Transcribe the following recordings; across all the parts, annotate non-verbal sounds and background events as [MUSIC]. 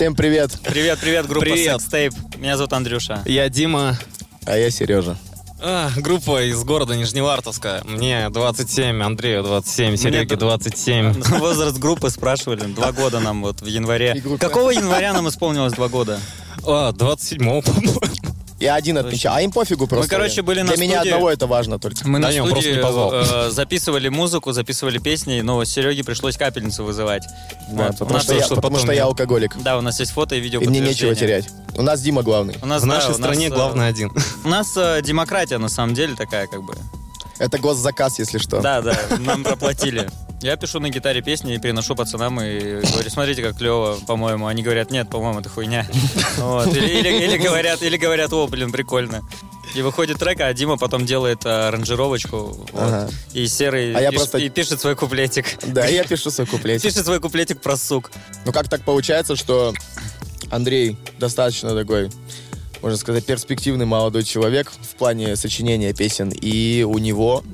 Всем привет. Привет, привет, группа Привет. Sextape. Меня зовут Андрюша. Я Дима, А я Сережа. А, группа из города Нижневартовска. Мне 27, Андрею 27, Сереге Мне- 27. [LAUGHS] Возраст группы спрашивали. Два года нам вот в январе. Какого января нам исполнилось два года? А, 27 [LAUGHS] по-моему. Я один отмечал. А им пофигу просто. короче, были на Для меня студии. одного это важно только. Мы на не, он просто студии не позвал. э, записывали музыку, записывали песни, но Сереге пришлось капельницу вызывать. Да, Вот. У потому что, я, есть- что потому потом что я я- алкоголик. Да, у нас есть фото и видео И мне нечего терять. У нас Дима главный. У нас, В да, нашей у нас, стране э, главный один. У нас э, демократия на самом деле такая как бы. Это госзаказ, если что. Да, да, нам проплатили. Я пишу на гитаре песни и переношу пацанам и говорю, смотрите, как клево, по-моему. Они говорят, нет, по-моему, это хуйня. Вот. Или, или- или говорят, или говорят, о, блин, прикольно. И выходит трек, а Дима потом делает а, аранжировочку. вот. Ага. И серый А я пиш- просто- и пишет свой куплетик. Да, я пишу свой куплет. Пишет свой куплетик про сук. Ну как так получается, что Андрей достаточно такой, можно сказать, перспективный молодой человек в плане сочинения песен, и у него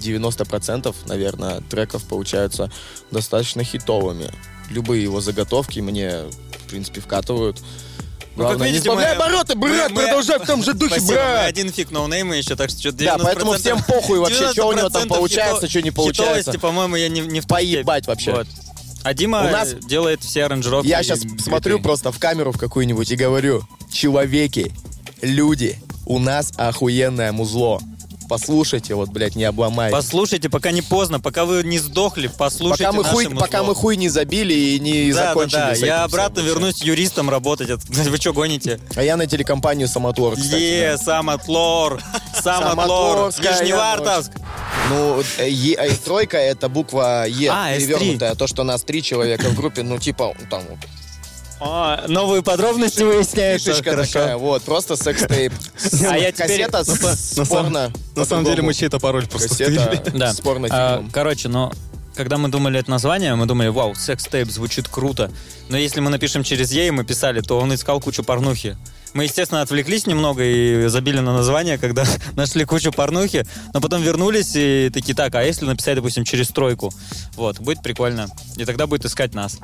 90%, наверное, треков получаются достаточно хитовыми. Любые его заготовки мне, в принципе, вкатывают. Ну, как Главное, видите, не сбавляй мы- обороты, брат, мы- продолжай в том же духе, Спасибо, мы брат! один фиг ноунейма еще, так что что-то Да, 90% поэтому всем похуй вообще, что у него там 90% получается, хито- что не получается. хитовости, по-моему, я не, не в Поебать вообще. Вот. А Дима У нас- делает все аранжировки. Я сейчас биты. смотрю просто в камеру в какую-нибудь и говорю, человеки, люди, у нас охуенное музло. Послушайте, вот, блядь, не обломайте. Послушайте, пока не поздно, пока вы не сдохли, послушайте пока, мы наше хуй, музло. пока мы хуй не забили и не да, закончили. да, да. Я всем обратно вообще. вернусь юристом работать. [LAUGHS] Вы что, гоните? А я на телекомпанию Самотлор, кстати. Е, да. Самотлор, [LAUGHS] Самотлор, Нижневартовск. Ну, э, Е- э, тройка это буква Е, А, S3. перевернутая. То, что нас три человека в группе, ну, типа, там вот. А, новые подробности выясняются. Фишечка Хорошо. такая, вот, просто секс-тейп. А я теперь- Кассета с- на самом- спорно. На самом деле мы чей-то пароль просто Кассета с порно А, короче, но когда мы думали это название, мы думали, вау, секс-тейп звучит круто. Но если мы напишем через Е, и мы писали, то он искал кучу порнухи. Мы, естественно, отвлеклись немного и забили на название, когда [LAUGHS] нашли кучу порнухи, но потом вернулись и такие, так, а если написать, допустим, через тройку? Вот, будет прикольно. И тогда будет искать нас.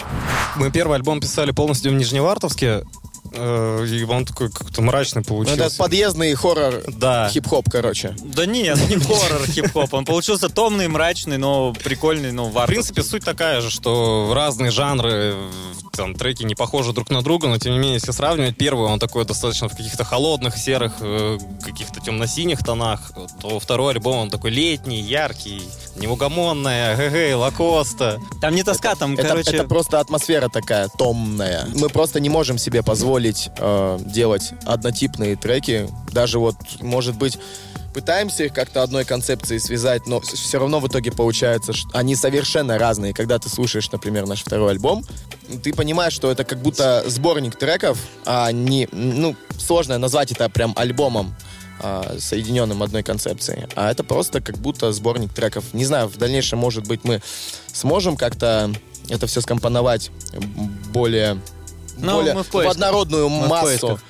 Мы первый альбом писали полностью в Нижневартовске, и он такой как-то мрачный Ну, получился. это подъездный хоррор, Да. хип-хоп, короче. Да нет, не хоррор хип-хоп. Он получился томный, мрачный, но прикольный, ну, В вартовский. принципе, суть такая же, что разные жанры, э, там, треки не похожи друг на друга, но тем не менее, если сравнивать, первый, он такой достаточно в каких-то холодных, серых, э, каких-то темно-синих тонах, то второй альбом, он такой летний, яркий, неугомонная, гэ Лакоста. Там не тоска, там, Это, короче... это просто атмосфера такая томная. Мы просто не можем себе позволить э, делать однотипные треки. Даже вот, может быть, пытаемся их как-то одной концепцией связать, но все равно в итоге получается, что они совершенно разные. Когда ты слушаешь, например, наш второй альбом, ты понимаешь, что это как будто сборник треков, а не, ну, сложно назвать это прям альбомом а, соединенным одной концепцией. А это просто как будто сборник треков. Не знаю, в дальнейшем, может быть, мы сможем как-то это все скомпоновать более, Ну, более в поисках. однородную Мы в массу. поисках.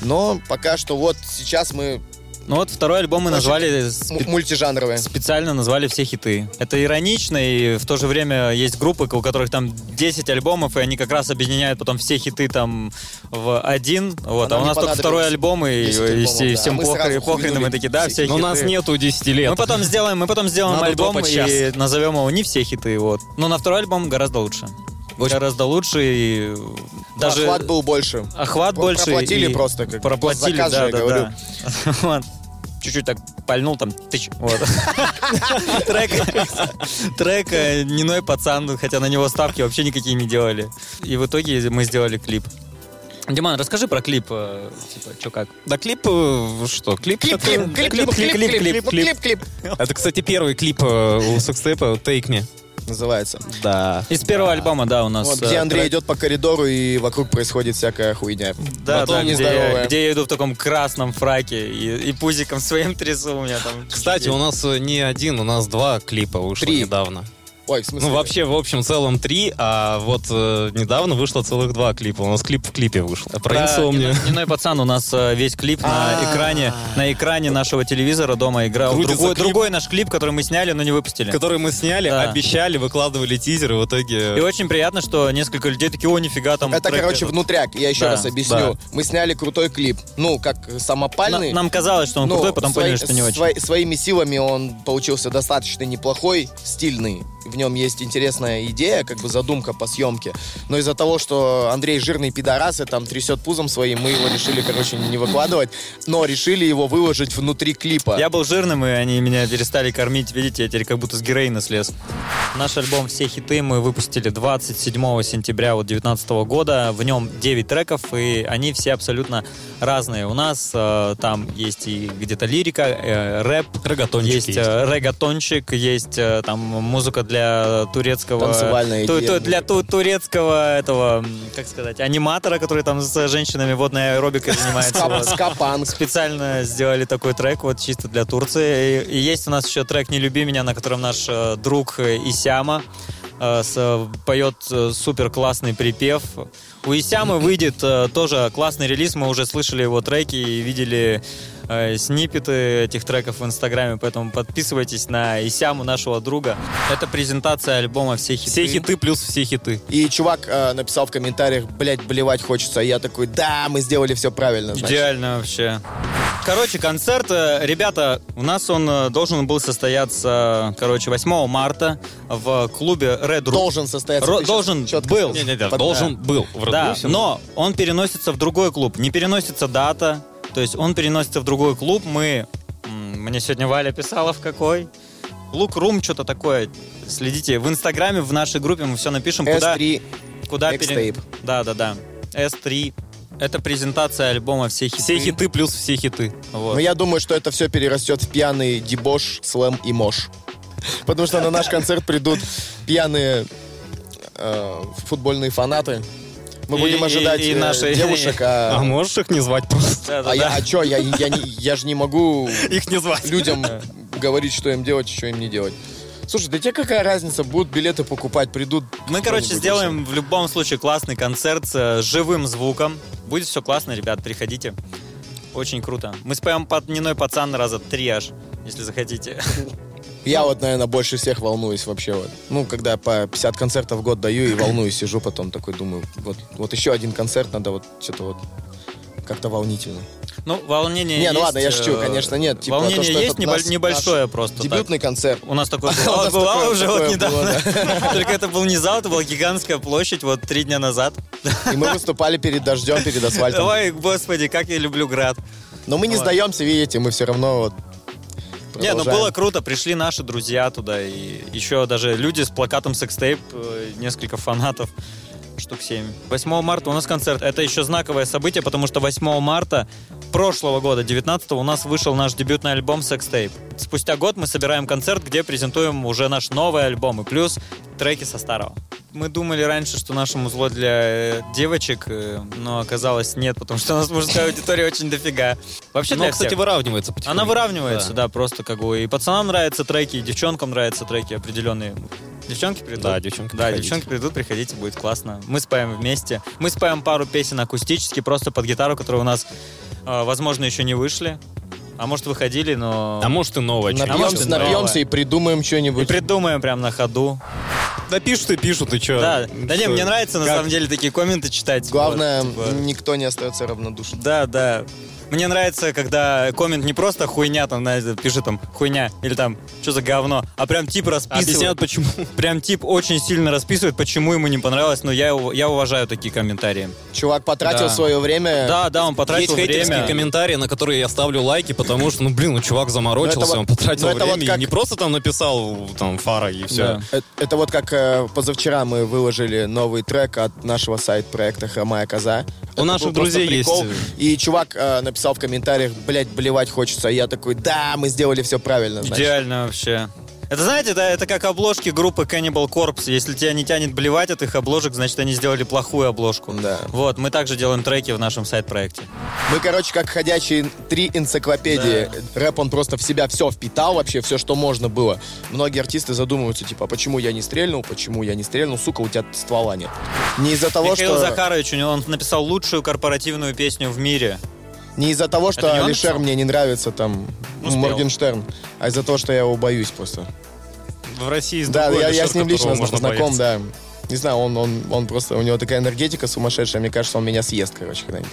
Но пока что вот сейчас мы Ну вот второй альбом мы назвали... спе- мультижанровые. Специально назвали все хиты. Это иронично, и в то же время есть группы, у которых там 10 альбомов, и они как раз объединяют потом все хиты там в один. Вот. А А, у нас только второй альбом, и, 10 и альбомов, все- да. всем А похрен, похрен, и мы такие, да, все Но у хиты. нас нету 10 лет. Мы потом сделаем, мы потом сделаем Надо альбом и сейчас. назовем его не все хиты, вот. Но на второй альбом гораздо лучше. Гораздо лучше и даже Охват был больше. охват больше. проплатили и- просто, как проплатили, да, да, говорю. да. [LAUGHS] Чуть-чуть так пальнул там, тыч, вот. [LAUGHS] Трек, трек э, «Ниной пацан», хотя на него ставки вообще никакие не делали. И в итоге мы сделали клип. Диман, расскажи про клип, э, типа, что как? Да клип, э, что, клип? Клип, клип, клип, клип, клип, клип, клип, клип. Это, кстати, первый клип э, у секстепа «Take Me» называется. Да. Из первого да. альбома, да, у нас. Вот, где Андрей трек... идет по коридору и вокруг происходит всякая хуйня. Да, да, нездоровая. где, где я иду в таком красном фраке и, и пузиком своим трясу у меня там. Кстати, чуть -чуть. у нас не один, у нас два клипа ушло недавно. Ой, в смысле... Ну, вообще, в общем, целом три, а вот э, недавно вышло целых два клипа. У нас клип в клипе вышел. Про инсомнию. Дневной- Дневной пацан у нас э, весь клип на А. экране, на экране нашего телевизора дома играл. Другой, другой наш клип, который мы сняли, но не выпустили. Который мы сняли, Да. обещали, выкладывали тизер, и в И итоге... очень приятно, что несколько людей такие, о, нифига, там Это, короче, этот». внутряк. Я еще Да, раз объясню. да. Мы сняли крутой клип. Ну, как самопальный. На- Нам казалось, что он Ну, крутой, потом свои- поняли, что не очень. свои- своими силами он получился достаточно неплохой, стильный. В нем есть интересная идея, как бы задумка по съемке. Но из-за того, что Андрей жирный пидорас и там трясет пузом своим, мы его решили, короче, не выкладывать. Но решили его выложить внутри клипа. Я был жирным, и они меня перестали кормить. Видите, я теперь как будто с героина слез. Наш альбом «Все хиты» мы выпустили 27 сентября вот 2019 года. В нем 9 треков, и они все абсолютно разные. У нас э, там есть и где-то лирика, э, рэп, Рогатончик есть, есть. э, регатончик, есть э, там музыка для турецкого... Танцевальная ту- ту- для ту- турецкого этого, как сказать, аниматора, который там с женщинами водной аэробикой занимается. Вот. Скапанг. Специально сделали такой трек вот чисто для Турции. И, и есть у нас еще трек «Не люби меня», на котором наш э, друг э, Исяма с- поет э, супер классный припев. У Исямы выйдет э, тоже классный релиз. Мы уже слышали его треки и видели э, сниппеты этих треков в Инстаграме, поэтому подписывайтесь на Исяму, нашего друга. Это презентация альбома «Все хиты». Все хиты плюс все хиты. И чувак э, написал в комментариях, блядь, блевать хочется. А я такой, да, мы сделали все правильно. значит». Идеально вообще. Короче, концерт, э, ребята, у нас он э, должен был состояться, короче, 8 марта в клубе Red Room. Должен состояться. Ро- должен чётко был. сказал. Не-не-не, Под- должен был. в Да, но он переносится в другой клуб. Не переносится дата, то есть он переносится в другой клуб. Мы, мне сегодня Валя писала в какой. Лук Рум, что-то такое. Следите в Инстаграме, в нашей группе мы все напишем, куда, S3 куда пере-. Да, да, да. S3. Это презентация альбома «Все хиты». Все хиты плюс все хиты. Вот. Но я думаю, что это все перерастет в пьяный дебош, слэм и мош. Потому что на наш концерт придут пьяные э, футбольные фанаты. Мы И- будем и- ожидать и э, наши- девушек, а, [LAUGHS] А можешь их не звать просто? Да, да, а я, да. а чё, я, я, не- я же не могу [LAUGHS] Их не звать. людям [LAUGHS] говорить, что им делать, что им не делать. Слушай, да тебе какая разница, будут билеты покупать, придут... Мы, короче, сделаем в любом случае классный концерт с э, живым звуком. Будет все классно, ребят, приходите. Очень круто. Мы споем под Ниной пацан раза три аж, если захотите. еще. Я вот, наверное, больше всех волнуюсь вообще. Вот. Ну, когда по 50 концертов в год даю и волнуюсь, сижу потом такой, думаю, вот, вот еще один концерт надо вот что-то вот как-то волнительно. Ну, волнение Не, есть. ну ладно, я шучу, э, конечно, нет. Типа, волнение то, что есть небо- небольшое просто. так. Дебютный концерт. У нас такое [LAUGHS] бывало, бывало уже вот недавно. [LAUGHS] Только это был не зал, это была гигантская площадь вот три дня назад. И мы выступали перед дождем, перед асфальтом. Ой, господи, как я люблю град. Но мы не сдаемся, видите, мы все равно вот Не, ну было круто, пришли наши друзья туда, и еще даже люди с плакатом секстейп, э, несколько фанатов, штук 7. 8 марта у нас концерт. Это еще знаковое событие, потому что 8 марта прошлого года, 19 у нас вышел наш дебютный альбом Секстейп. Спустя год мы собираем концерт, где презентуем уже наш новый альбом и плюс треки со старого. Мы думали раньше, что наше музло для э, девочек, э, но оказалось нет, потому что у нас мужская аудитория очень дофига. Вообще Но, кстати, выравнивается потихоньку. Она выравнивается, Да. да. просто как бы и пацанам нравятся треки, и девчонкам нравятся треки определенные. Девчонки придут? Да, девчонки, Да, приходите. девчонки придут, приходите, будет классно. Мы спаем вместе. Мы спаем пару песен акустически, просто под гитару, которые у нас, э, возможно, еще не вышли. А может, выходили, но... А может и новое. что-нибудь. может, Напьемся, и новое. напьемся и придумаем И что-нибудь. придумаем прям на ходу. Да пишут и пишут, и что? Да, да не, мне нравится на Как? самом деле такие комменты читать. Главное, Вот, типа, никто не остается равнодушным. Да, да. Мне нравится, когда коммент не просто хуйня, там, знаете, пишет там хуйня, или там, что за говно, а прям тип расписывает. Объясняют, почему. Прям тип очень сильно расписывает, почему ему не понравилось, но я, я уважаю такие комментарии. Чувак потратил Да. свое время. Да, да, он Есть потратил хейтерские время. комментарии, на которые я ставлю лайки, потому что, ну, блин, ну, чувак заморочился, это вот- он потратил ну, это время вот и как- не просто там написал там фара и все. Да. Э- Это вот как э, позавчера мы выложили новый трек от нашего сайт-проекта «Хромая коза». Это наших друзей прикол. есть. И чувак э, написал в комментариях, блядь, блевать хочется. И я такой, да, мы сделали все правильно. значит». Идеально вообще. Это, знаете, это, это как обложки группы Cannibal Corpse. Если тебя не тянет блевать от их обложек, значит, они сделали плохую обложку. Да. Вот, мы также делаем треки в нашем сайт-проекте. Мы, короче, как ходячие три энциклопедии. Рэп, он просто в себя все впитал, вообще все, что можно было. Многие артисты задумываются, типа, «А почему я не стрельнул, почему я не стрельнул, сука, у тебя ствола нет. Не из-за того, Михаил что... Захарович, у него он написал лучшую корпоративную песню в мире. Не из-за того, что не Алишер мне не нравится, там, Ну, ну, спел. Моргенштерн, а из-за того, что я его боюсь просто. В России Да, другой я, я Алишер, с ним лично знаком, бояться. да. Не знаю, он, он, он просто, у него такая энергетика сумасшедшая, мне кажется, он меня съест, короче, когда-нибудь.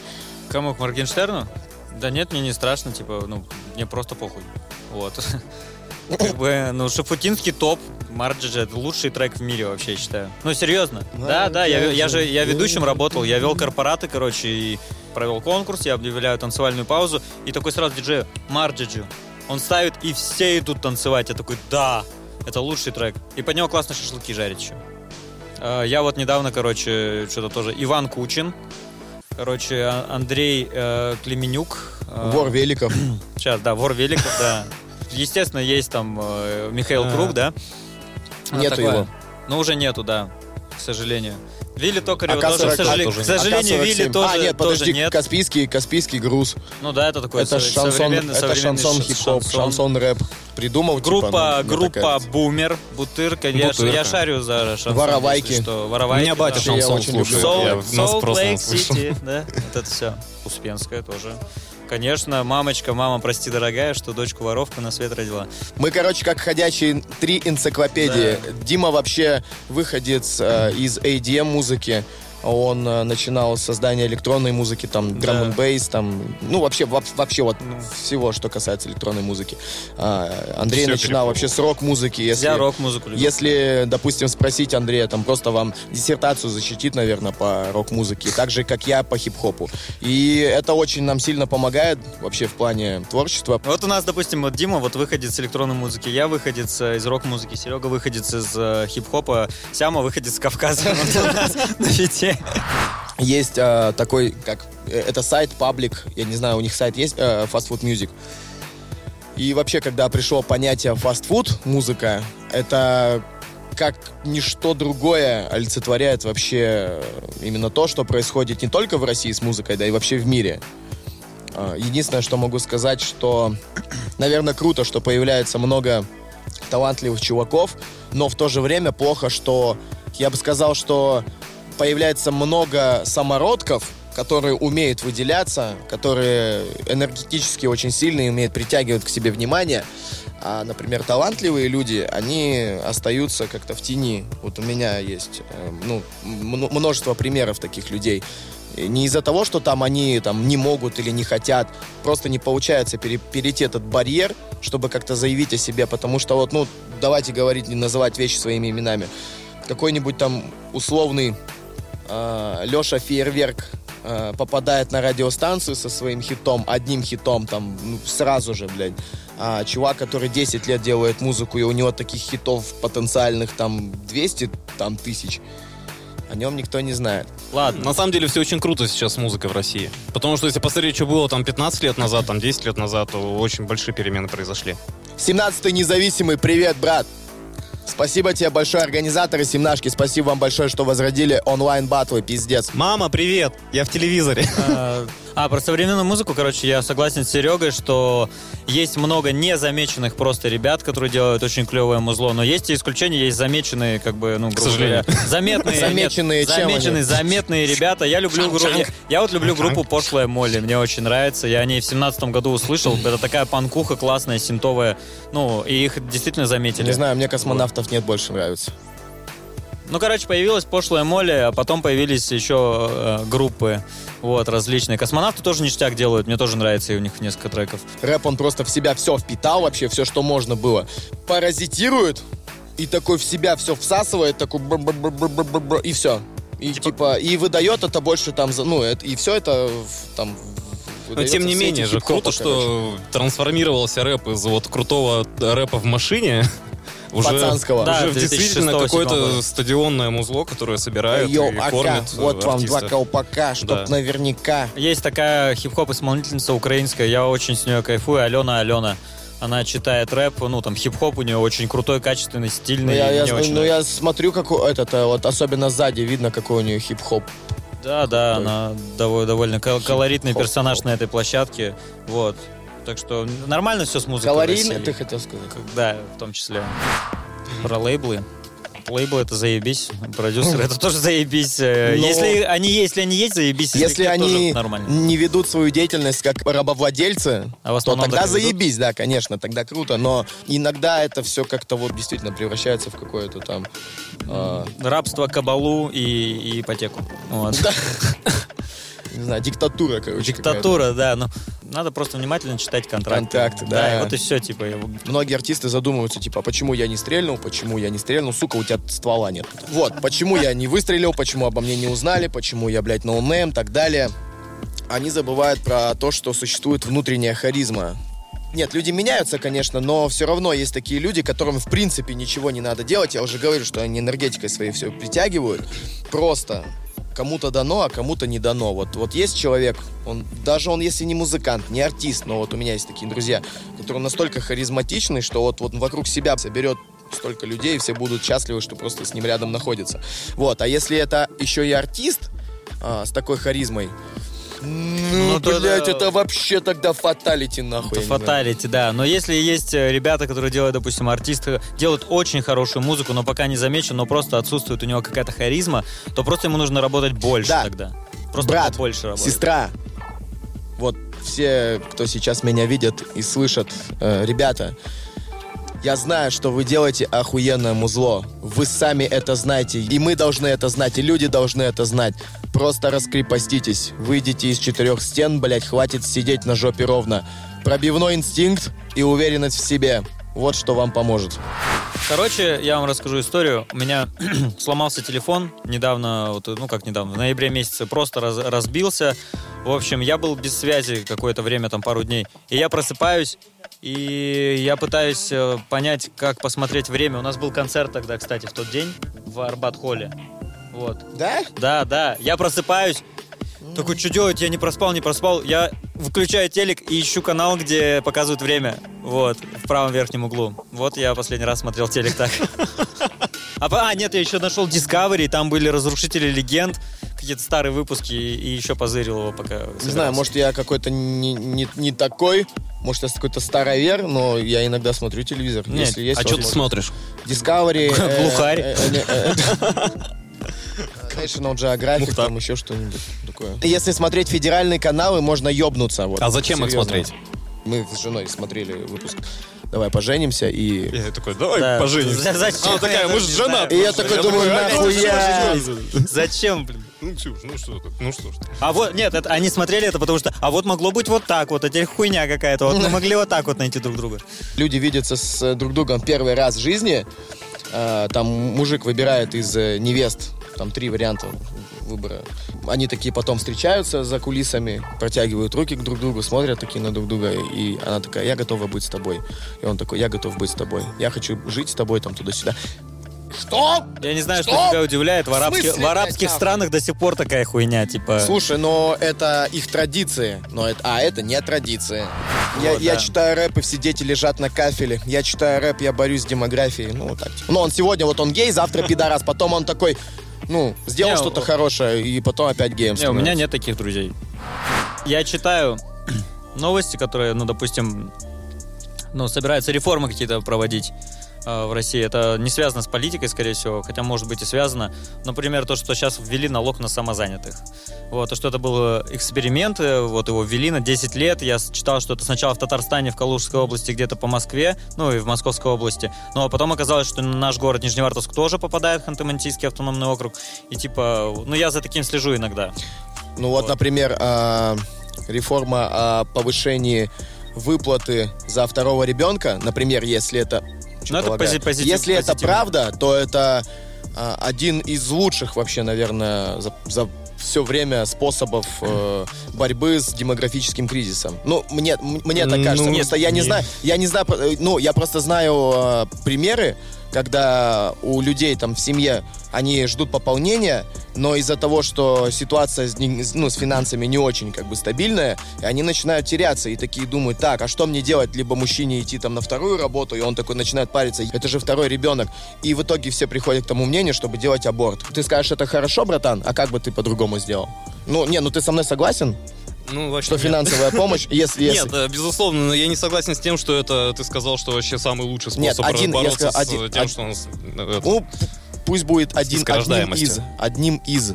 Кому, к Моргенштерну? Да нет, мне не страшно, типа, ну, мне просто похуй. Вот. [LAUGHS] Ну, Шафутинский топ, Марджиджи, это лучший трек в мире вообще, я считаю. Ну, серьезно. Да, да, я, я же, я ведущим работал, я вел корпораты, короче, и провел конкурс, я объявляю танцевальную паузу, и такой сразу диджей Марджиджи. Он ставит, и все идут танцевать. Я такой, да, это лучший трек. И под него классно шашлыки жарить еще. Э, Я вот недавно, короче, что-то тоже... Иван Кучин, короче, А- Андрей э, Клеменюк. э, Вор великов. Сейчас, да, вор великов, да. Естественно, есть там э, Михаил А. Круг, да? Ну, Нету такое. его. Ну, уже нету, да, к сожалению. Вилли Токарева АК-47 тоже, к, сожале- тоже к сожалению, Вилли АК-47. тоже, А, нет, тоже подожди, нет. Каспийский, Каспийский груз. Ну да, это такой это сов- шансон, современный, это современный шансон хип-хоп, шансон. шансон рэп. Придумал, типа, Группа, ну, мне группа. Бумер, Бутырка. Я, Бутырка. я шарю за шансон. Воровайки. Что. У Воровайки. меня батя да. шансон очень люблю. слушает. Soul, Я Soul просто Lake. City, да, вот это все. Успенская тоже. Конечно, мамочка, мама, прости, дорогая, что дочку воровка на свет родила. Мы, короче, как ходячие три энциклопедии. Дима вообще выходец э, из ADM музыки. Он э, начинал с создания электронной музыки, там, драм н бейс, там, ну, вообще, во- вообще вот всего, что касается электронной музыки. А, Андрей Всё начинал перепробовал. вообще с рок-музыки. Если, Я рок-музыку люблю. Если, допустим, спросить Андрея, там просто вам диссертацию защитит, наверное, по рок-музыке, так же, как я по хип-хопу. И это очень нам сильно помогает вообще в плане творчества. Вот у нас, допустим, вот Дима вот выходит с электронной музыки, я выходец э, из рок-музыки, Серега выходит из э, хип-хопа, Сяма выходит с Кавказа. [LAUGHS] На фите. Есть э, такой, как, э, это сайт, паблик, я не знаю, у них сайт есть, э, Fast Food Music. И вообще, когда пришло понятие фастфуд, музыка, это как ничто другое олицетворяет вообще э, именно то, что происходит не только в России с музыкой, да и вообще в мире. Единственное, что могу сказать, что, [CLEARS THROAT] наверное, круто, что появляется много талантливых чуваков, но в то же время плохо, что я бы сказал, что появляется много самородков, которые умеют выделяться, которые энергетически очень сильные, умеют притягивать к себе внимание. А, например, талантливые люди, они остаются как-то в тени. Вот у меня есть э, ну, множество примеров таких людей. Не из-за того, что там они там не могут или не хотят, просто не получается пере- перейти этот барьер, чтобы как-то заявить о себе, потому что вот, ну, давайте говорить, не называть вещи своими именами. Какой-нибудь там условный Леша Фейерверк э, попадает на радиостанцию со своим хитом, одним хитом, там, ну, сразу же, блядь. А чувак, который 10 лет делает музыку, и у него таких хитов потенциальных там 200 там, тысяч, о нем никто не знает. Ладно. На самом деле все очень круто сейчас с музыкой в России. Потому что если посмотреть, что было там 15 лет назад, там 10 лет назад, то очень большие перемены произошли. 17-й независимый, привет, брат! Спасибо тебе большое, организаторы семнашки. Спасибо вам большое, что возродили онлайн-батлы, пиздец. Мама, привет! Я в телевизоре. А, про современную музыку, короче, я согласен с Серегой, что есть много незамеченных просто ребят, которые делают очень клевое музло, но есть и исключения, есть замеченные, как бы, ну, грубо говоря, заметные, Замеченные нет, замеченные, заметные ребята. Я люблю группу, я, я вот люблю группу Пошлая Молли, мне очень нравится, я о ней в семнадцатом году услышал, это такая панкуха классная, синтовая, ну, и их действительно заметили. Не знаю, мне космонавтов нет больше нравится. Ну, короче, появилась пошлая Молли, а потом появились еще э, группы, вот, различные. Космонавты тоже ништяк делают, мне тоже нравится, и у них несколько треков. Рэп, он просто в себя все впитал, вообще все, что можно было. Паразитирует и такой в себя все всасывает, такой бр-бр-бр-бр-бр-бр, и все. И типа, и выдает это больше там, ну, это, и все это там в- Но тем не менее же, круто, что трансформировался рэп из вот крутого рэпа в машине [LAUGHS] уже, Пацанского. Да, уже в 2006-2007 действительно какое-то стадионное музло, которое собирает Йоу, и ака, кормит вот вам два колпака, чтоб Да. наверняка. Есть такая хип-хоп исполнительница украинская, я очень с нее кайфую, Алена Алена. Она читает рэп, ну, там, хип-хоп у нее очень крутой, качественный, Ну, стильный. я, и я, мне очень ну, я смотрю, как у- этот, э, вот особенно сзади видно, какой у нее хип-хоп. Да, да, Крутой. она довольно, довольно кол- колоритный Хип-хоп. персонаж на этой площадке. Вот. Так что нормально все с музыкой. России. ты хотел сказать? Да, в том числе. Про лейблы. Лейблы это заебись, продюсеры это тоже заебись. Э, Но- Если они есть, если они есть, заебись. Если тоже они не ведут свою деятельность как рабовладельцы, А то тогда и ведут? заебись, да, конечно, тогда круто. Но иногда это все как-то вот действительно превращается в какое-то там... э, Рабство, кабалу и, и ипотеку. Вот. [LAUGHS] не знаю, диктатура, короче. Диктатура, да. Ну, надо просто внимательно читать контракты. Контракты, да. и вот и все, типа. Многие артисты задумываются, типа, а почему я не стрельнул, почему я не стрельнул, сука, у тебя ствола нет. Вот, почему я не выстрелил, почему обо мне не узнали, почему я, блядь, no-name, так далее. Они забывают про то, что существует внутренняя харизма. Нет, люди меняются, конечно, но все равно есть такие люди, которым в принципе ничего не надо делать. Я уже говорю, что они энергетикой своей все притягивают. Просто кому-то дано, а кому-то не дано. Вот, вот есть человек, он, даже он, если не музыкант, не артист, но вот у меня есть такие друзья, которые настолько харизматичны, что вот, вот вокруг себя соберет столько людей, все будут счастливы, что просто с ним рядом находятся. Вот, а если это еще и артист а, с такой харизмой, ну, Ну, блядь, да. это вообще тогда фаталити, нахуй. Это фаталити, да. Но если есть э, ребята, которые делают, допустим, артисты, делают очень хорошую музыку, но пока не замечен, но просто отсутствует у него какая-то харизма, то просто ему нужно работать больше Да. тогда. Просто Брат, больше работать. Сестра. Вот все, кто сейчас меня видят и слышат, э, ребята, я знаю, что вы делаете охуенное музло. Вы сами это знаете, и мы должны это знать, и люди должны это знать. Просто раскрепоститесь, выйдите из четырех стен, блять, хватит сидеть на жопе ровно. Пробивной инстинкт и уверенность в себе. Вот что вам поможет. Короче, я вам расскажу историю. У меня [CLEARS THROAT] сломался телефон недавно, вот, ну как недавно, в ноябре месяце просто раз- разбился. В общем, я был без связи какое-то время, там пару дней. И я просыпаюсь, и я пытаюсь э, понять, как посмотреть время. У нас был концерт тогда, кстати, в тот день в Арбат-холле. Вот. Да? Да, да. Я просыпаюсь. Такой, что делать? Я не проспал, не проспал. Я выключаю телек и ищу канал, где показывают время. Вот, в правом верхнем углу. Вот я последний раз смотрел телек так. А, а, нет, я еще нашел Discovery, там были разрушители легенд, какие-то старые выпуски, и еще позырил его пока. Не знаю, собирался. может, я какой-то не, не, не такой, может, я какой-то старовер, но я иногда смотрю телевизор. Нет, Если есть А что ты смотришь? Discovery. э, Глухарь. National Geographic, Мухтар. там еще что-нибудь такое. Если смотреть федеральные каналы, можно ёбнуться. Вот, А зачем их Серьезно. смотреть? Мы с женой смотрели выпуск «Давай поженимся» и... Я такой, давай Да. поженимся. За- Зачем? Она такая, мы же женаты. И я такой думаю, нахуя? Зачем, блин? Ну, Ксюш, ну что ты? Ну что ж? А вот, нет, это, они смотрели это, потому что, а вот могло быть вот так вот, а теперь хуйня какая-то, вот мы [LAUGHS] могли вот так вот найти друг друга. Люди видятся с э, друг другом первый раз в жизни. Э, Там мужик выбирает из э, невест, там три варианта выбора. Они такие потом встречаются за кулисами, протягивают руки к друг другу, смотрят такие на друг друга, и она такая, я готова быть с тобой. И он такой, я готов быть с тобой. Я хочу жить с тобой там туда-сюда. Что? Я не знаю, что, Что? тебя удивляет. В, В арабских- смысле, в арабских блядь, странах до сих пор такая хуйня, типа... Слушай, но это их традиции. Но это, а это не традиции. я, Вот, я да. читаю рэп, и все дети лежат на кафеле. Я читаю рэп, я борюсь с демографией. Ну, вот так. типа. Ну, он сегодня, вот он гей, завтра пидорас. Потом он такой, ну, сделал что-то хорошее, и потом опять геем Не, у меня нет таких друзей. Я читаю новости, которые, ну, допустим, ну, собираются реформы какие-то проводить в России. Это не связано с политикой, скорее всего, хотя, может быть, и связано. Например, то, что сейчас ввели налог на самозанятых. Вот, то, что это был э, эксперимент, э, вот его ввели на 10 лет. Я читал, что это сначала в Татарстане, в Калужской области, где-то по Москве, ну, и в Московской области. Ну, а потом оказалось, что наш город Нижневартовск тоже попадает в Ханты-Мансийский автономный округ. И, типа, ну, я за таким слежу иногда. Ну, вот, Вот. например, а, реформа о повышении выплаты за второго ребенка, например, если это... что Ну, это пози- позитив- Если это позитивно. правда, то это а, один из лучших вообще, наверное, за, за все время способов э, борьбы с демографическим кризисом. Ну, мне, мне так Ну, кажется. нет, просто я не не- знаю, я не знаю, ну, я просто знаю э, примеры, когда у людей там в семье они ждут пополнения, но из-за того, что ситуация с, ну, с финансами не очень как бы стабильная, и они начинают теряться и такие думают, так, а что мне делать? Либо мужчине идти там на вторую работу, и он такой начинает париться, это же второй ребенок. И в итоге все приходят к тому мнению, чтобы делать аборт. Ты скажешь, это хорошо, братан, а как бы ты по-другому сделал? Ну, не, ну ты со мной согласен, Ну, вообще что нет. финансовая помощь, [LAUGHS] если... если- Нет, э, безусловно, но я не согласен с тем, что это ты сказал, что вообще самый лучший способ Нет, один, бороться сказал, с один- тем, один- что у нас э, это, Ну, п- пусть будет один, одним из. Одним из.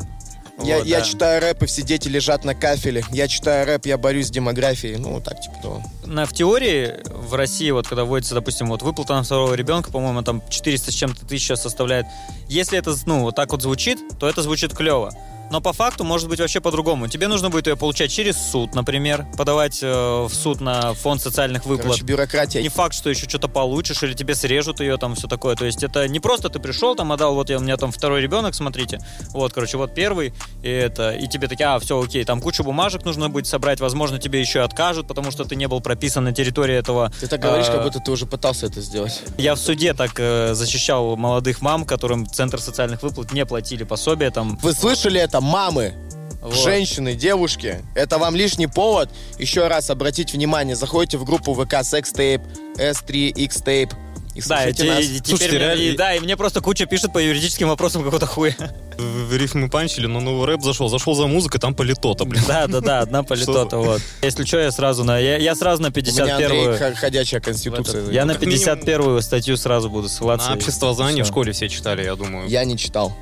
я, Вот, я да. читаю рэп, и все дети лежат на кафеле. Я читаю рэп, я борюсь с демографией. Ну, так, типа того. На, в теории в России, вот когда вводится, допустим, вот выплата на второго ребенка, по-моему, там 400 с чем-то тысяч сейчас составляет. Если это, ну, вот так вот звучит, то это звучит клево. Но по факту может быть вообще по-другому. Тебе нужно будет ее получать через суд, например, подавать э, в суд на фонд социальных выплат. Короче, бюрократия. Не факт, что еще что-то получишь, или тебе срежут ее, там, все такое. То есть это не просто ты пришел, там, отдал, вот я, у меня там второй ребенок, смотрите. Вот, короче, вот первый, и это, и тебе такие, а, все, окей, там кучу бумажек нужно будет собрать, возможно, тебе еще откажут, потому что ты не был прописан на территории этого. Ты так говоришь, э, как будто ты уже пытался это сделать. Я в суде так э, защищал молодых мам, которым Центр социальных выплат не платили пособия, там. Вы слышали это, мамы? вот. Женщины, девушки, это вам лишний повод еще раз обратить внимание. Заходите в группу ВК Sextape, S3X-Tape и Да, и, нас. и Слушайте, мне- реально- и- да, и мне просто куча пишет по юридическим вопросам какого-то хуя. в в рифмы панчили, но новый рэп зашел. Зашел за музыкой, там политота, блин. Да, да, да, одна политота, вот. Если что, я сразу на, я, я сразу на У меня 51-ю. Андрей х- ходячая конституция. Я на как минимум- 51-ю статью сразу буду ссылаться. На общество знаний в школе все читали, я думаю. Я не читал.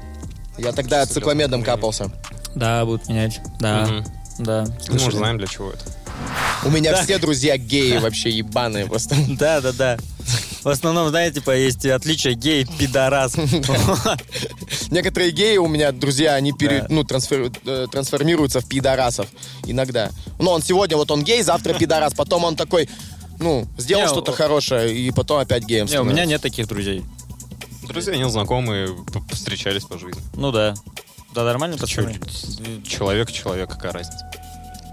Я тогда цикломедом капался. Да, будут менять. Да, да. Ну, Мы уже знаем, для чего это. У меня Да. все друзья геи вообще ебаные просто. [LAUGHS] Да, да, да. В основном, знаете, типа, есть отличие гей, пидорас. [LAUGHS] Некоторые геи у меня, друзья, они пере- ну, трансфер- э, трансформируются в пидорасов иногда. Ну, он сегодня вот он гей, завтра пидорас, потом он такой, ну, сделал Не, что-то хорошее, и потом опять геем Не, у меня нет таких друзей. Друзья, нет, знакомые, встречались по жизни. Ну да. Да, нормально, пацаны? Человек, человек, какая разница?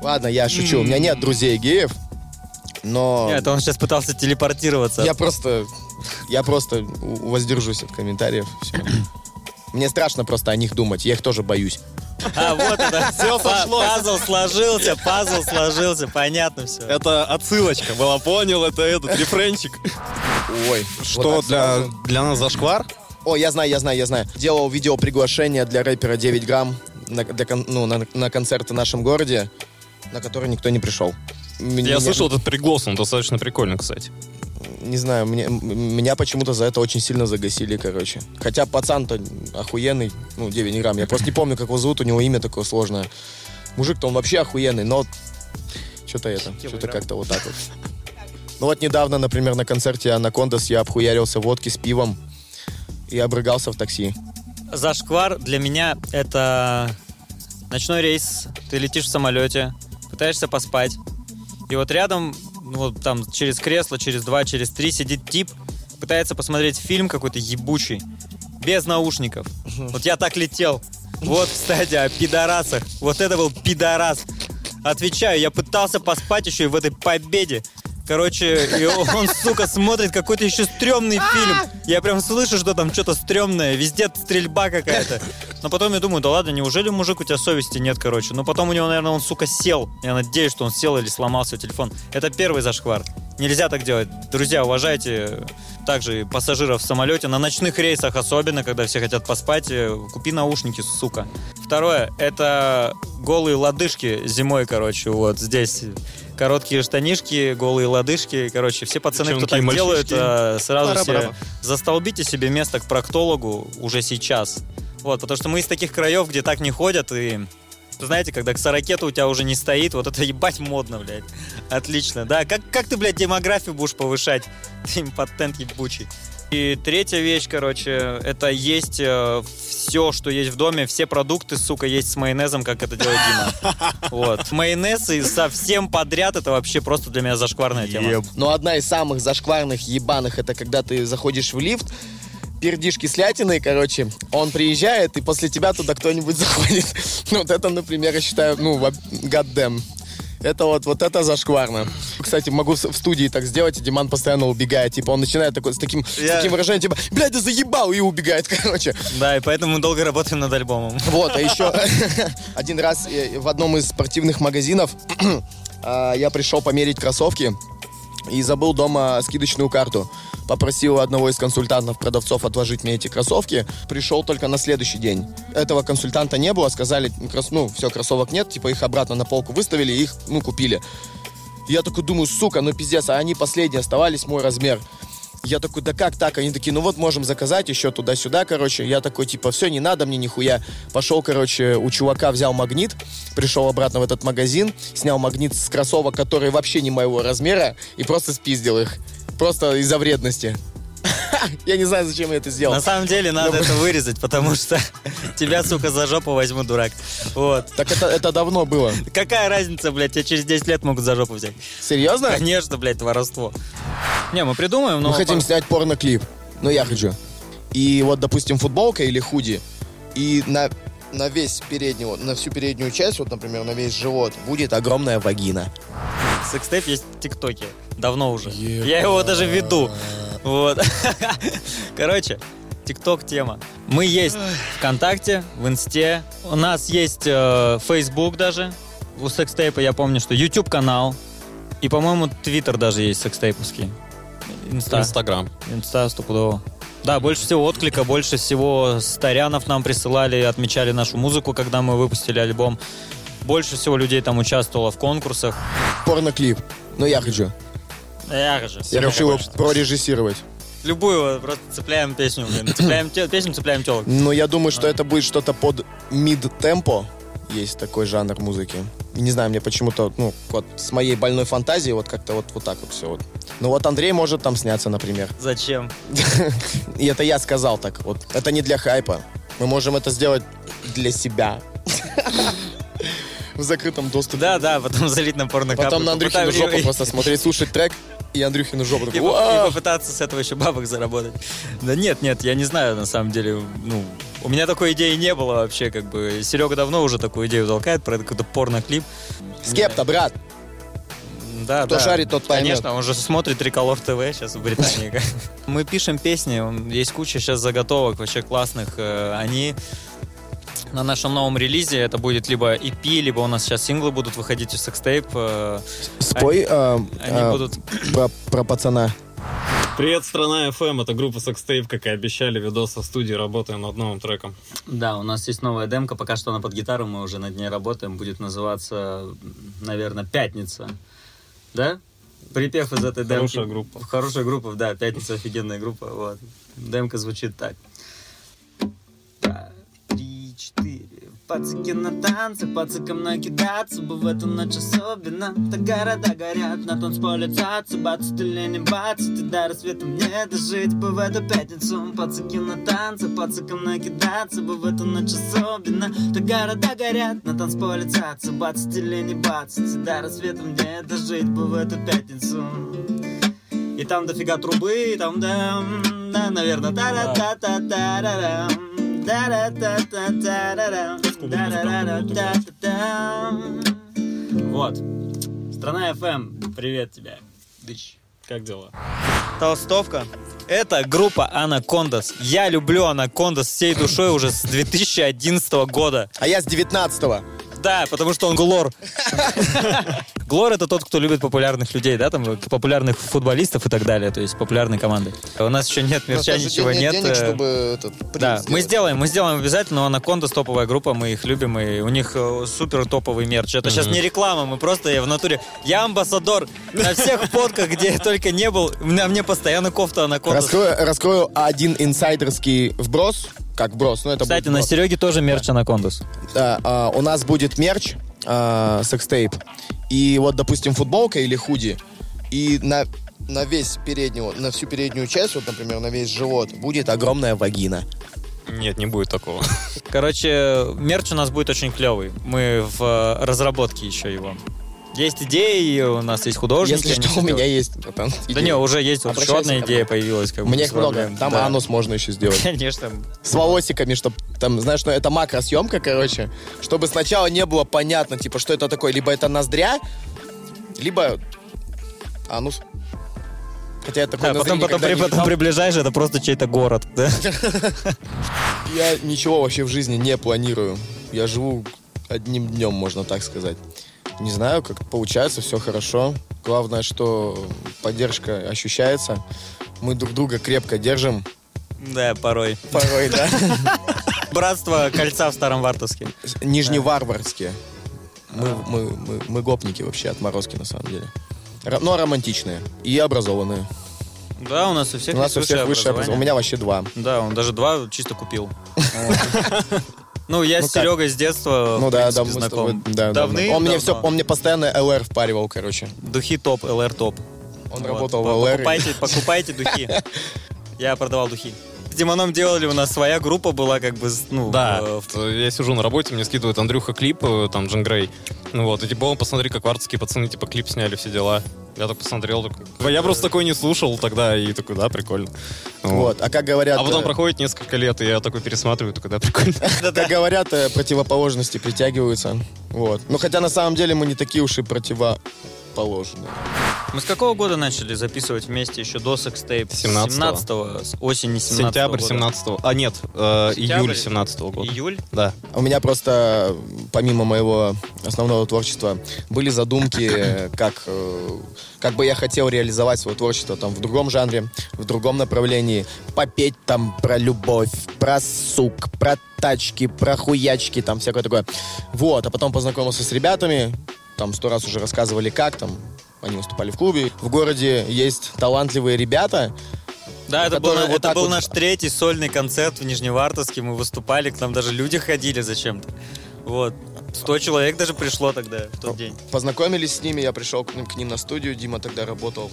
Ладно, я шучу, у меня нет друзей геев, но Нет, он сейчас пытался телепортироваться. я просто, я просто воздержусь от комментариев. всё. [CLEARS THROAT] Мне страшно просто о них думать, я их тоже боюсь. А, вот это. [LAUGHS] Всё Па- сошлось. Пазл сложился, пазл сложился, понятно все. Это отсылочка была, понял, это этот рефренчик. Ой, Что вот для, сразу. для нас зашквар? О, я знаю, я знаю, я знаю. Делал видео приглашение для рэпера 9 грамм на, для ну, на, на концерт в нашем городе, на который никто не пришел. М- Я меня- слышал этот приглас, он достаточно прикольный, кстати. Не знаю, мне- меня почему-то за это очень сильно загасили, короче. Хотя пацан-то охуенный, ну, 9 грамм. Я просто не помню, как его зовут, у него имя такое сложное. Мужик-то он вообще охуенный, но что-то это, что-то как-то вот так вот. Ну вот недавно, например, на концерте Анакондас я обхуярился водки с пивом и обрыгался в такси. Зашквар для меня это ночной рейс. Ты летишь в самолете, пытаешься поспать. И вот рядом, ну, вот там через кресло, через два, через три сидит тип, пытается посмотреть фильм какой-то ебучий, без наушников. Вот я так летел. Вот, кстати, о пидорасах. Вот это был пидорас. Отвечаю, я пытался поспать еще и в этой победе. Короче, и [LAUGHS] он, сука, смотрит какой-то еще стрёмный фильм. Я прям слышу, что там что-то стрёмное. Везде стрельба какая-то. Но потом я думаю, да ладно, неужели мужик у тебя совести нет, короче? Но потом у него, наверное, он, сука, сел. Я надеюсь, что он сел или сломал свой телефон. Это первый зашквар. Нельзя так делать. Друзья, уважайте также пассажиров в самолете. На ночных рейсах особенно, когда все хотят поспать, э, купи наушники, сука. Второе, это голые лодыжки зимой, короче, вот здесь. Короткие штанишки, голые лодыжки. Короче, все пацаны, кто Девчонки так и делают, мальчишки. э, сразу Пара-пара. застолбите себе место к проктологу уже сейчас. Вот, потому что мы из таких краев, где так не ходят, и знаете, когда к сорокету у тебя уже не стоит, вот это ебать модно, блядь. Отлично, да. Как, как ты, блядь, демографию будешь повышать? [LAUGHS] Ты импотент ебучий. И третья вещь, короче, это есть все, что есть в доме, все продукты, сука, есть с майонезом, как это делает Дима. [LAUGHS] Вот. Майонез и совсем подряд, это вообще просто для меня зашкварная тема. Но одна из самых зашкварных ебаных, это когда ты заходишь в лифт, пердишь кислятиной, короче, он приезжает, и после тебя туда кто-нибудь [LAUGHS] заходит. Ну, вот это, например, я считаю, ну, goddamn. Это вот, вот это зашкварно. Кстати, могу в студии так сделать, и Диман постоянно убегает. Типа, он начинает такой, с, таким, с Я- таким выражением, типа, блядь, да заебал, и убегает, [LAUGHS] короче. Да, и поэтому мы долго работаем над альбомом. [LAUGHS] Вот, а еще один раз э, в одном из спортивных магазинов [CLEARS THROAT] а, я пришел померить кроссовки и забыл дома скидочную карту. Попросил одного из консультантов, продавцов отложить мне эти кроссовки. Пришел только на следующий день. Этого консультанта не было, сказали, ну, все, кроссовок нет, типа их обратно на полку выставили, их, ну, купили. Я такой думаю, сука, ну пиздец, а они последние оставались, мой размер. Я такой, да как так? Они такие, ну вот можем заказать еще туда-сюда, короче. Я такой, типа, все, не надо мне нихуя. Пошел, короче, у чувака взял магнит, пришел обратно в этот магазин, снял магнит с кроссовок, которые вообще не моего размера, и просто спиздил их. Просто из-за вредности. [LAUGHS] Я не знаю, зачем я это сделал. На самом деле надо это [LAUGHS] вырезать, потому что [LAUGHS] тебя, сука, за жопу возьму, дурак. Вот. Так это, это давно было. Какая разница, блядь, тебя через 10 лет могут за жопу взять? Серьезно? Конечно, блядь, воровство. Не, мы придумаем, но... Мы хотим снять порно-клип. Ну, я хочу. И вот, допустим, футболка или худи. И на, на весь передний, вот, на всю переднюю часть, вот, например, на весь живот, будет огромная вагина. Секстейп есть в ТикТоке. Давно уже. Я его даже веду. Вот. [LAUGHS] Короче, ТикТок тема. Мы есть ВКонтакте, в Инсте. У нас есть э, Facebook даже. У секстейпа я помню, что YouTube канал. И, по-моему, Твиттер даже есть секстейповский. Инста. Инстаграм. Инста стопудово. Да, больше всего отклика, больше всего сторянов нам присылали, отмечали нашу музыку, когда мы выпустили альбом. Больше всего людей там участвовало в конкурсах. Порно-клип. Ну, я хочу. Я же. Я хочу его прорежиссировать. Любую, просто цепляем песню, блин. [CLEARS THROAT] Цепляем те- песню, цепляем телок. Но я думаю, что это будет что-то под mid-tempo. Есть такой жанр музыки. И не знаю, мне почему-то, ну, вот с моей больной фантазией вот как-то вот, вот так вот все вот. Ну вот Андрей может там сняться, например. Зачем? [LAUGHS] И это я сказал так вот. Это не для хайпа. Мы можем это сделать для себя. [LAUGHS] В закрытом доступе. Да, да, потом [LAUGHS] залить на порнокапы. Потом на Андрюхину жопу и- просто [LAUGHS] смотреть, слушать трек, и Андрюхину жопу. И, такой, и «Уа!» попытаться с этого еще бабок заработать. Да нет, нет, я не знаю, на самом деле, ну, у меня такой идеи не было вообще, как бы. Серега давно уже такую идею толкает про какой-то порно-клип. Скепта, брат. Да, Кто да. шарит, тот поймет. Конечно, он же смотрит Триколор ТВ сейчас в Британии. [LAUGHS] Мы пишем песни, есть куча сейчас заготовок вообще классных. Э, Они на нашем новом релизе это будет либо EP, либо у нас сейчас синглы будут выходить из секстейп. э, Спой э, Они э, будут... про, про пацана. Привет, страна FM. Это группа Sextape, как и обещали. Видос со студии. Работаем над новым треком. Да, у нас есть новая демка, пока что она под гитару, мы уже над ней работаем. Будет называться, наверное, «Пятница». Да? Припев из этой демки. Хорошая группа. Хорошая группа, да, «Пятница» офигенная группа. Вот. Демка звучит так. Три, Пацаки на танцы, пацакам накидаться Бы в эту ночь особенно. Так города горят, на танцполе цацы Бацать или не бацать, и до рассвета мне дожить. Бы в эту пятницу Пацаки на танцы, пацакам накидаться Бы в эту ночь особенно. Так города горят, на танцполе цацы Бацать или не бацать, и до рассвета мне дожить. Бы в эту пятницу. И там дофига трубы, и там да, да, наверное, та да та Вот. Страна FM, привет тебе. Дыч. Как дела? Толстовка. Это группа Анакондас. Я люблю Анакондас всей душой уже с 2011 года. А я с 19-го. Да, потому что он Глор. [LAUGHS] Глор это тот, кто любит популярных людей, да, там популярных футболистов и так далее, то есть популярные команды. У нас еще нет мерча, ничего нет денег, э, чтобы этот принт Да, мы сделаем, мы сделаем обязательно. Анаконда топовая группа, мы их любим, и у них э, супер топовый мерч. Это сейчас не реклама, мы просто в натуре. Я амбассадор на всех фотках, где я только не был. На мне постоянно кофта Анаконда. Раскрою один инсайдерский вброс. Как вброс, ну это Кстати, будет на. Сереге тоже мерч Анакондас. Да, а, у нас будет мерч, а, секстейп. И вот, допустим, футболка или худи. И на, на весь переднюю, на всю переднюю часть, вот, например, на весь живот, будет огромная вагина. Нет, не будет такого. Короче, мерч у нас будет очень клевый. Мы в э, разработке еще его. Есть идеи, у нас есть художники. Если что, у меня есть. братан, Да не, уже есть вот еще одна идея мне. появилась. Как без их много. Там Да. анус можно еще сделать. Конечно. С волосиками, чтобы там, знаешь, ну это макросъемка, короче, чтобы сначала не было понятно, типа, что это такое. Либо это ноздря, Либо анус. Хотя я такой Да, потом, потом, при- потом приближаешь, это просто чей-то город. да? [LAUGHS] Я ничего вообще в жизни не планирую. Я живу одним днем, можно так сказать. Не знаю, как получается, все хорошо. Главное, что поддержка ощущается. Мы друг друга крепко держим. Да, порой. Порой, да. [LAUGHS] Братство кольца в Старом Вартовске. Нижневартовские. Мы, мы, мы, мы гопники вообще, отморозки на самом деле. Но романтичные и образованные. Да, у нас у всех У нас у всех высшее образование. У меня вообще два. Да, он даже два чисто купил. [LAUGHS] Ну, я Ну с как? Серегой с детства, Ну в да, принципе, да, с тобой- знаком. да, да, Давны, да. Он мне все, он мне постоянно LR впаривал, короче. Духи топ, LR топ. Он Вот. работал в ЛР. Покупайте, покупайте духи. [LAUGHS] Я продавал духи. Димоном делали, у нас своя группа была как бы, ну, Да, э, я сижу на работе, мне скидывает Андрюха клип, э, там, Джин Грей. Ну вот, и типа, он, посмотри, как вартовские пацаны, типа, клип сняли, все дела. Я так посмотрел, такой, я просто такой не слушал тогда, и такой, да, прикольно. Вот. А как говорят... А потом э, проходит несколько лет, и я такой пересматриваю, такой, да, прикольно. [LAUGHS] Как говорят, противоположности притягиваются. Вот. Ну, хотя на самом деле мы не такие уж и противоположные. Мы с какого года начали записывать вместе еще до секстейп? 17-го. 17-го, с осени 17 Сентябрь 17 А, нет, э, Сентябрь? июль 17 года. Июль? Да. У меня просто, помимо моего основного творчества, были задумки, э, как, э, как бы я хотел реализовать свое творчество там в другом жанре, в другом направлении. Попеть там про любовь, про сук, про тачки, про хуячки, там всякое такое. Вот, а потом познакомился с ребятами, там сто раз уже рассказывали, как там, они выступали в клубе. В городе есть талантливые ребята, Да, это был, вот это был вот- наш третий сольный концерт в Нижневартовске. Мы выступали, к нам даже люди ходили зачем-то. Вот. Сто человек даже пришло тогда, в тот день. Познакомились с ними, я пришел к ним, к ним на студию, Дима тогда работал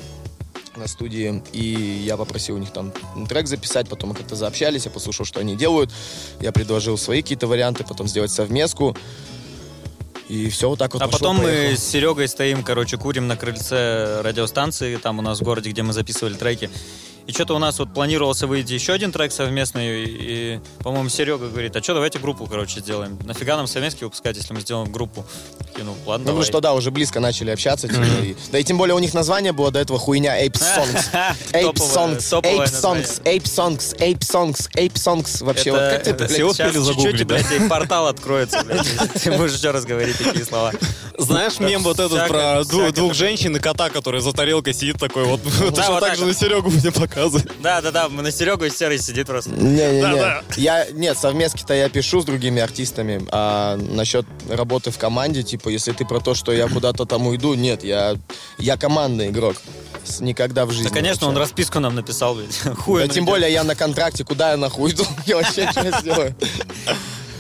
на студии, и я попросил у них там трек записать, потом мы как-то заобщались, я послушал, что они делают, я предложил свои какие-то варианты, потом сделать совместку, и все вот так вот А пошло, потом мы поехало. с Серегой стоим, короче, курим на крыльце радиостанции, там у нас в городе, где мы записывали треки. И что-то у нас вот планировался выйти еще один трек совместный, и, по-моему, Серега говорит, а что, давайте группу, короче, сделаем. Нафига нам совместки выпускать, если мы сделаем группу? Такие, ну, ладно, Ну, давай. что да, уже близко начали общаться. типа, и- да и тем более у них название было до этого хуйня Ape Songs. Ape Songs, Ape. Songs, Ape Songs, Ape Songs, Ape Songs. Вообще, вот как ты блядь, успели Сейчас загуглить, чуть-чуть, да? блядь, и портал откроется, блядь. Ты можешь еще раз говорить такие слова. Знаешь мем вот этот про двух женщин и кота, который за тарелкой сидит такой вот. Так же на Серегу мне показывает. Да-да-да, мы на Серегу и Серый сидит просто. Не-не-не. Я, нет, совместки-то я пишу с другими артистами, а насчет работы в команде, типа, если ты про то, что я куда-то там уйду, нет, я, я командный игрок. Никогда в жизни. Да, конечно, он вообще. расписку нам написал, блядь. [LAUGHS] Хуй Да, он тем ведет. более я на контракте, куда я нахуй иду? [LAUGHS] Я вообще что сделаю?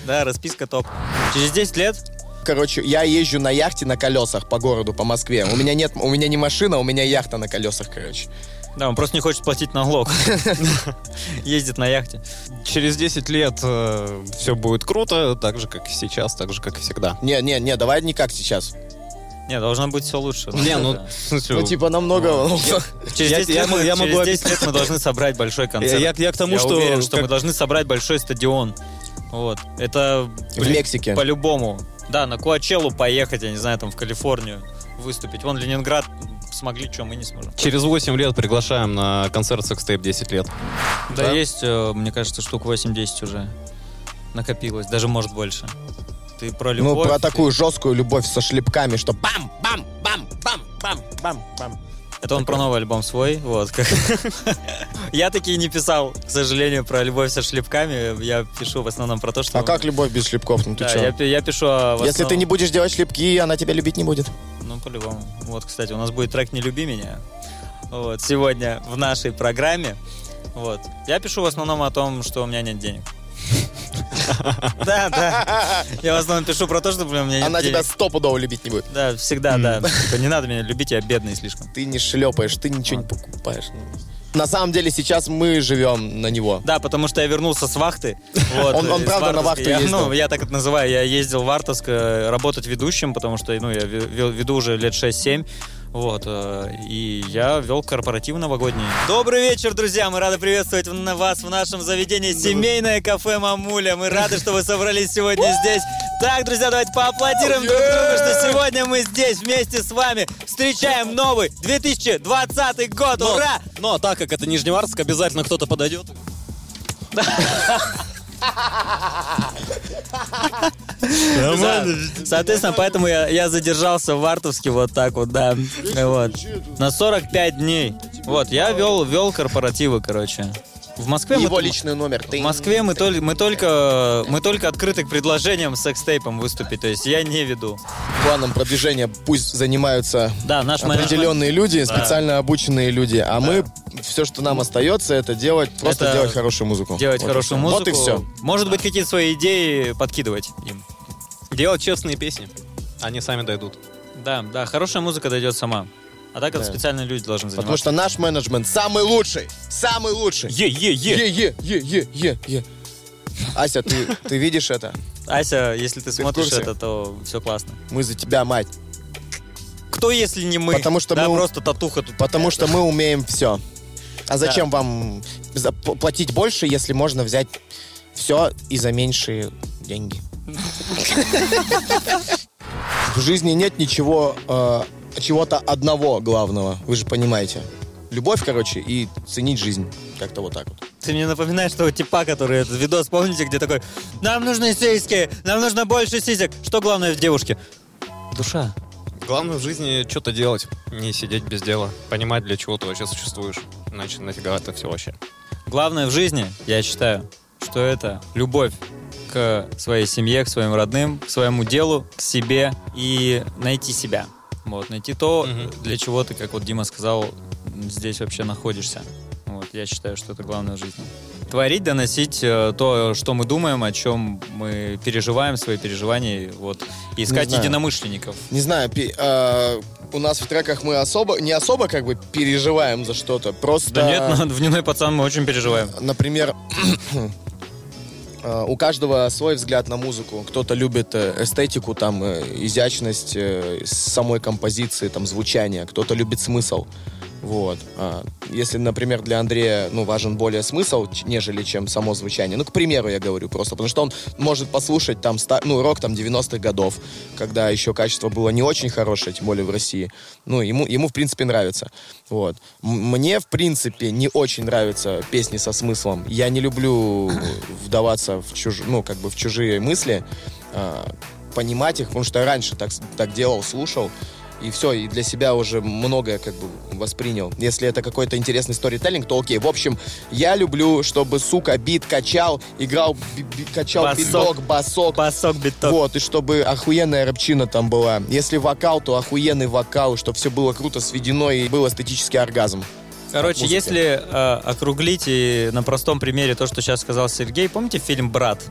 Да, расписка топ. Через 10 лет Короче, я езжу на яхте на колесах по городу, по Москве. У меня нет, у меня не машина, у меня яхта на колесах, короче. Да, он просто не хочет платить налог. [LAUGHS] Ездит на яхте. Через 10 лет все будет круто, так же, как и сейчас, так же, как и всегда. Не, не, не, давай не как сейчас. Не, должно быть все лучше. Не, ну, Ну, типа, намного... Через я- 10 я лет мо- мы- я через могу 10 лет мы должны собрать большой концерт. Я, я к тому, Я что... уверен, что как- мы должны собрать большой стадион. Вот. Это В Мексике. по-любому. Да, на Куачеллу поехать, я не знаю, там в Калифорнию выступить. Вон Ленинград смогли, что мы не сможем. Через 8 лет приглашаем на концерт Sextape 10 лет. Да, Да? есть, э, мне кажется, штук 8-10 уже накопилось, даже может больше. Ты про Ну, любовь. про ты- такую жесткую любовь со шлепками, что бам, бам, бам, бам, бам, бам, бам. Это он про новый альбом свой, вот. [LAUGHS] Я такие не писал, к сожалению, про любовь со шлепками. Я пишу в основном про то, что... А как любовь без шлепков? Ну ты чё? я, пи- я пишу а, Если ты не будешь делать шлепки, она тебя любить не будет. Ну, по-любому. Вот, кстати, у нас будет трек «Не люби меня». Вот, сегодня в нашей программе. Вот. Я пишу в основном о том, что у меня нет денег. Да, да. Я в основном пишу про то, что блин, у меня нет Она тебя стопудово любить не будет. Да, всегда, да. Типа, не надо меня любить, я бедный слишком. Ты не шлепаешь, ты ничего не покупаешь. На самом деле сейчас мы живем на него. Да, потому что я вернулся с вахты. Вот, Он- он правда на вахту Я- ездил? Ну, я так это называю. Я ездил в Вартовск э, работать ведущим, потому что, ну, я веду уже лет 6-7. Вот, э, и я вел корпоратив новогодний. Добрый вечер, друзья! Мы рады приветствовать вас в нашем заведении семейное кафе «Мамуля». Мы рады, что вы собрались сегодня здесь. Так, друзья, давайте поаплодируем друг другу, что сегодня мы здесь вместе с вами встречаем новый 2020 год. Но, Ура! но так как это Нижневартовск, обязательно кто-то подойдет. [LAUGHS] Соответственно, поэтому я, я задержался в Вартовске вот так вот, да. Вот. На 45 дней. Вот, я вел, вел корпоративы, короче. В Москве Его мы, личный номер. в Москве мы, толь- мы только мы только открыты к предложениям с секстейпом выступить, то есть я не веду. Планом продвижения пусть занимаются Да, наш менеджмент определенные люди, специально обученные люди, а мы все, что нам остается, это делать, просто Это делать хорошую музыку. делать Вот хорошую музыку. Вот и все. Может быть, какие-то свои идеи подкидывать им. Делать честные песни. Они сами дойдут. Да, да, хорошая музыка дойдет сама. А так это Да. специальные люди должны заниматься. Потому что наш менеджмент самый лучший, самый лучший. Е-е-е! Е-е-е-е-е. Ася, ты, ты видишь это? Ася, если ты в смотришь это, то все классно. Мы за тебя, мать. Кто, если не мы? Потому что да, мы- просто татуха тут. Потому что мы умеем все. А зачем вам за- п- платить больше, если можно взять все и за меньшие деньги? [LAUGHS] В жизни нет ничего, э, чего-то одного главного. Вы же понимаете. Любовь, короче, и ценить жизнь. Как-то вот так вот. Ты мне напоминаешь того типа, который этот видос, помните, где такой «Нам нужны сиськи! Нам нужно больше сисек!» Что главное в девушке? Душа. Главное в жизни что-то делать, не сидеть без дела. Понимать, для чего ты вообще существуешь. Иначе нафига это все вообще. Главное в жизни, я считаю, что это любовь к своей семье, к своим родным, к своему делу, к себе и найти себя. Вот, найти то, Мгм. для чего ты, как вот Дима сказал, здесь вообще находишься. Вот, я считаю, что это главное в жизни. Творить, доносить э, то, что мы думаем, о чем мы переживаем, свои переживания, вот, и искать знаю. единомышленников. Не знаю, пи- э, у нас в треках мы особо, не особо как бы переживаем за что-то. Просто... Да нет, но в [LAUGHS] «Дневной пацан» мы очень переживаем. Например, [CLEARS THROAT] у каждого свой взгляд на музыку. Кто-то любит э, эстетику, там, э, изящность э, самой композиции, там, звучание. Кто-то любит смысл. Вот. А, Если, например, для Андрея, ну, важен более смысл, нежели чем само звучание. Ну, к примеру, я говорю просто, потому что он может послушать там, ну, рок там 90-х годов, когда еще качество было не очень хорошее, тем более в России. Ну, ему, ему в принципе, нравится. Вот. Мне, в принципе, не очень нравятся песни со смыслом. Я не люблю вдаваться в, чуж... ну, как бы в чужие мысли, а, понимать их, потому что я раньше так, так делал, слушал, и все, и для себя уже многое как бы воспринял. Если это какой-то интересный сторителлинг, то окей. В общем, я люблю, чтобы, сука, бит качал, играл, би- би- качал Басок. биток, басок, Басок, биток. вот, и чтобы охуенная рэпчина там была. Если вокал, то охуенный вокал, чтобы все было круто сведено и был эстетический оргазм. Короче, если э, округлить и на простом примере то, что сейчас сказал Сергей, помните фильм «Брат»?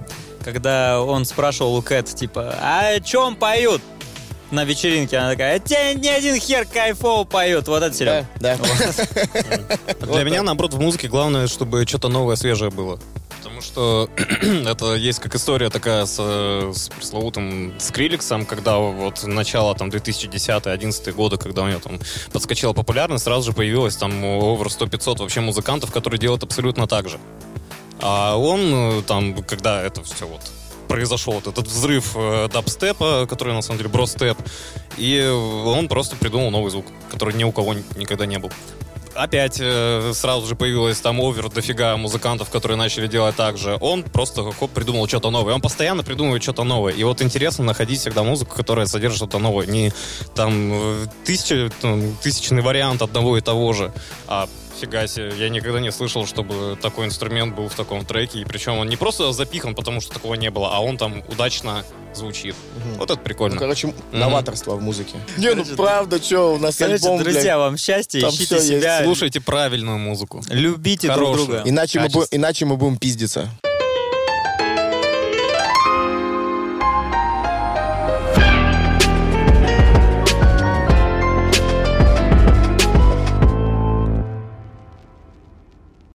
Когда он спрашивал у Кэт, типа, а о чем поют? На вечеринке она такая, тебе ни один хер кайфово поет. Вот это сериал. Да, да. Для меня, наоборот, в музыке главное, чтобы что-то новое, свежее было. Потому что [CLEARS THROAT] это есть как история такая с, с пресловутым Скриликсом, когда вот начало там 2010-2011 годы, когда у него там подскочила популярность, сразу же появилось там over 100-500 вообще музыкантов, которые делают абсолютно так же. А он э, там, когда это все вот произошел вот этот взрыв э, дабстепа, который на самом деле бростеп, и он просто придумал новый звук, который ни у кого ни- никогда не был. Опять э, сразу же появилось там овер дофига музыкантов, которые начали делать так же. Он просто хоп, придумал что-то новое. Он постоянно придумывает что-то новое. И вот интересно находить всегда музыку, которая содержит что-то новое. Не там э, тысяча, там, тысячный вариант одного и того же, а Фига себе, я никогда не слышал, чтобы такой инструмент был в таком треке. И причем он не просто запихан, потому что такого не было, а он там удачно звучит. Вот это Ну, прикольно. короче, новаторство в музыке. Не, ну Короче, правда, что, у нас Короче, альбом, друзья, вам счастья, там ищите есть. себя, Слушайте правильную музыку. любите друг Хорошую. друга. блядь. Иначе мы, Качество. бу- иначе мы будем пиздиться.